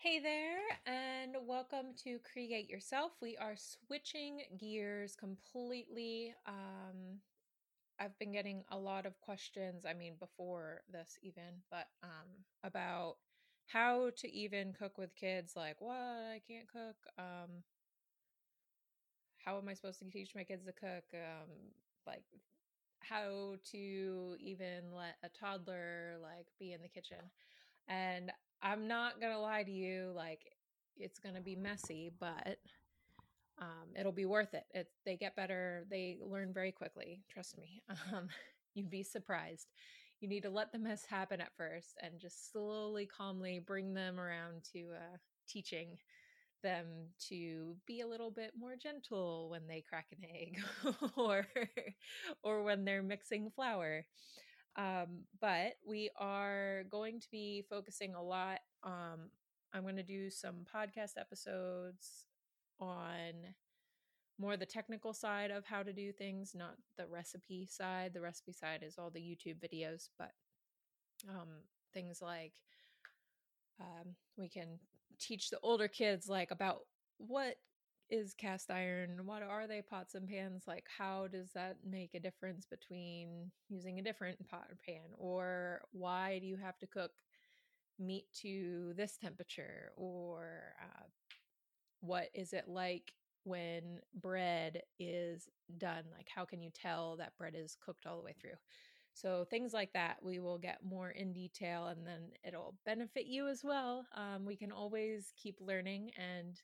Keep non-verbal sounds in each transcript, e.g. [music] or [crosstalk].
Hey there, and welcome to Create Yourself. We are switching gears completely. Um, I've been getting a lot of questions, I mean, before this even, but um, about how to even cook with kids. Like, what? I can't cook. Um, how am I supposed to teach my kids to cook? Um, like, how to even let a toddler like be in the kitchen. And I'm not gonna lie to you, like it's gonna be messy, but um, it'll be worth it. It they get better, they learn very quickly. Trust me. [laughs] Um, you'd be surprised. You need to let the mess happen at first, and just slowly, calmly bring them around to uh, teaching them to be a little bit more gentle when they crack an egg [laughs] or or when they're mixing flour. Um, but we are going to be focusing a lot. Um, I'm going to do some podcast episodes on more the technical side of how to do things, not the recipe side. The recipe side is all the YouTube videos, but um, things like um, we can teach the older kids like about what is cast iron what are they pots and pans? Like how does that make a difference between using a different pot or pan? Or why do you have to cook meat to this temperature? Or uh, what is it like when bread is done? Like how can you tell that bread is cooked all the way through? So things like that we will get more in detail and then it'll benefit you as well. Um, we can always keep learning and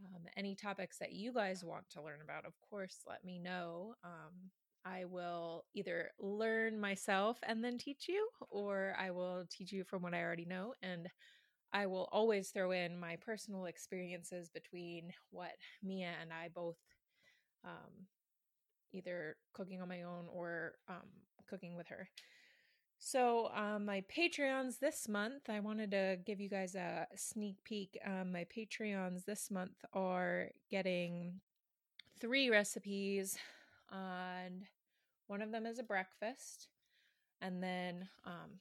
um, any topics that you guys want to learn about of course let me know um, i will either learn myself and then teach you or i will teach you from what i already know and i will always throw in my personal experiences between what mia and i both um, either cooking on my own or um, cooking with her. So, um, my Patreons this month, I wanted to give you guys a sneak peek. Um, my Patreons this month are getting three recipes, and one of them is a breakfast. And then, um,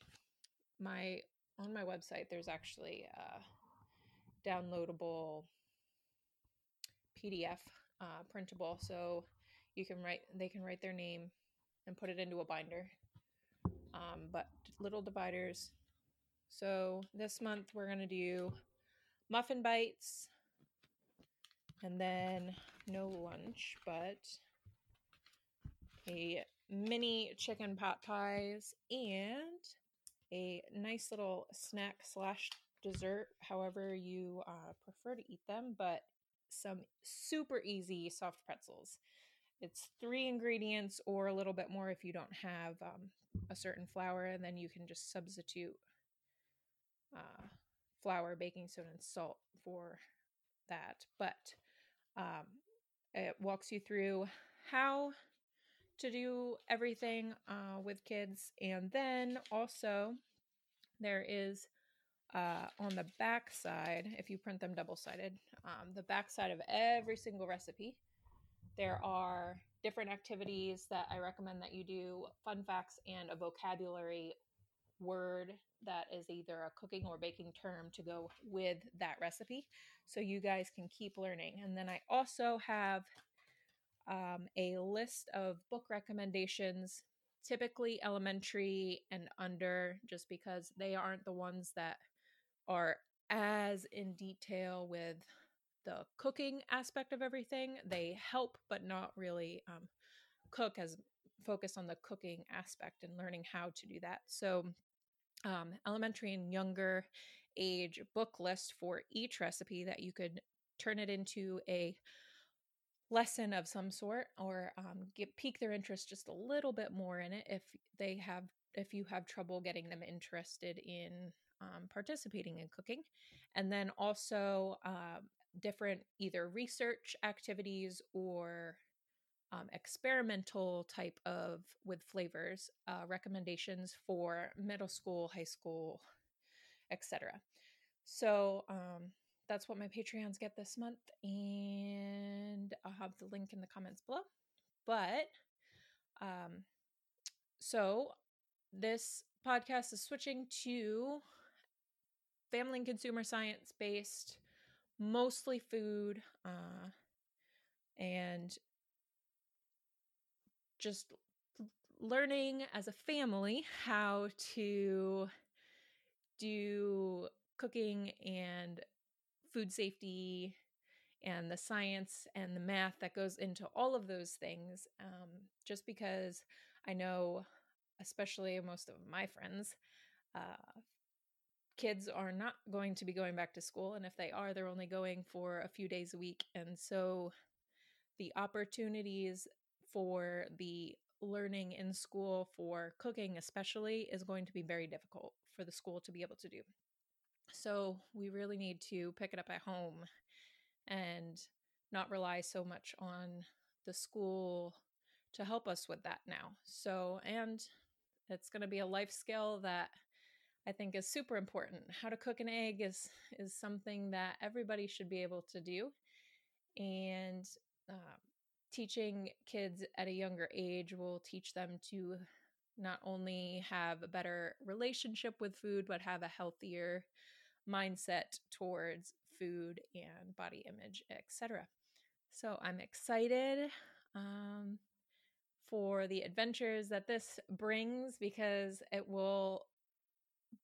my on my website, there's actually a downloadable PDF uh, printable, so you can write. They can write their name and put it into a binder um, but little dividers. So this month we're going to do muffin bites and then no lunch, but a mini chicken pot pies and a nice little snack slash dessert, however you uh, prefer to eat them, but some super easy soft pretzels. It's three ingredients or a little bit more if you don't have um, a certain flour, and then you can just substitute uh, flour, baking soda, and salt for that. But um, it walks you through how to do everything uh, with kids, and then also there is uh, on the back side, if you print them double sided, um, the back side of every single recipe, there are different activities that I recommend that you do, fun facts, and a vocabulary word that is either a cooking or baking term to go with that recipe so you guys can keep learning. And then I also have um, a list of book recommendations, typically elementary and under, just because they aren't the ones that are as in detail with the cooking aspect of everything. They help, but not really um, cook as focus on the cooking aspect and learning how to do that. So, um, elementary and younger age book list for each recipe that you could turn it into a lesson of some sort or um, get pique their interest just a little bit more in it if they have if you have trouble getting them interested in um, participating in cooking and then also um, different either research activities or um, experimental type of with flavors uh, recommendations for middle school high school etc so um, that's what my patreons get this month and i'll have the link in the comments below. But um, so this podcast is switching to family and consumer science based, mostly food, uh, and just learning as a family how to do cooking and food safety and the science and the math that goes into all of those things. Um, just because I know, especially most of my friends, uh, kids are not going to be going back to school. And if they are, they're only going for a few days a week. And so the opportunities for the learning in school for cooking, especially, is going to be very difficult for the school to be able to do. So we really need to pick it up at home and not rely so much on the school to help us with that now. So, and it's going to be a life skill that I think is super important. How to cook an egg is is something that everybody should be able to do, and uh, teaching kids at a younger age will teach them to not only have a better relationship with food, but have a healthier mindset towards food and body image, etc. So I'm excited um, for the adventures that this brings because it will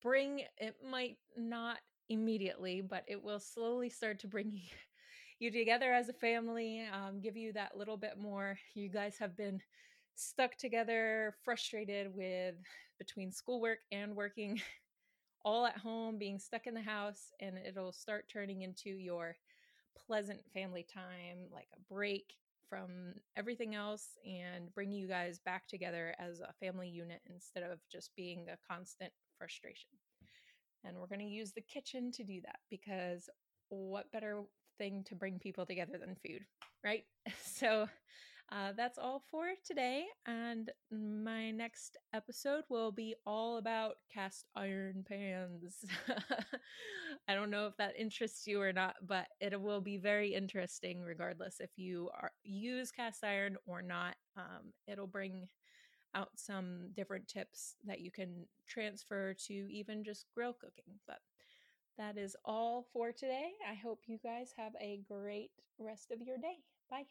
bring, it might not immediately, but it will slowly start to bring [laughs] you together as a family, um, give you that little bit more. You guys have been stuck together, frustrated with between schoolwork and working all at home, being stuck in the house, and it'll start turning into your pleasant family time, like a break from everything else, and bring you guys back together as a family unit instead of just being a constant frustration. And we're going to use the kitchen to do that because what better thing to bring people together than food, right? [laughs] So, uh, that's all for today. And next episode will be all about cast iron pans. [laughs] I don't know if that interests you or not, but it will be very interesting regardless if you are use cast iron or not. Um, it'll bring out some different tips that you can transfer to even just grill cooking. But that is all for today. I hope you guys have a great rest of your day. Bye.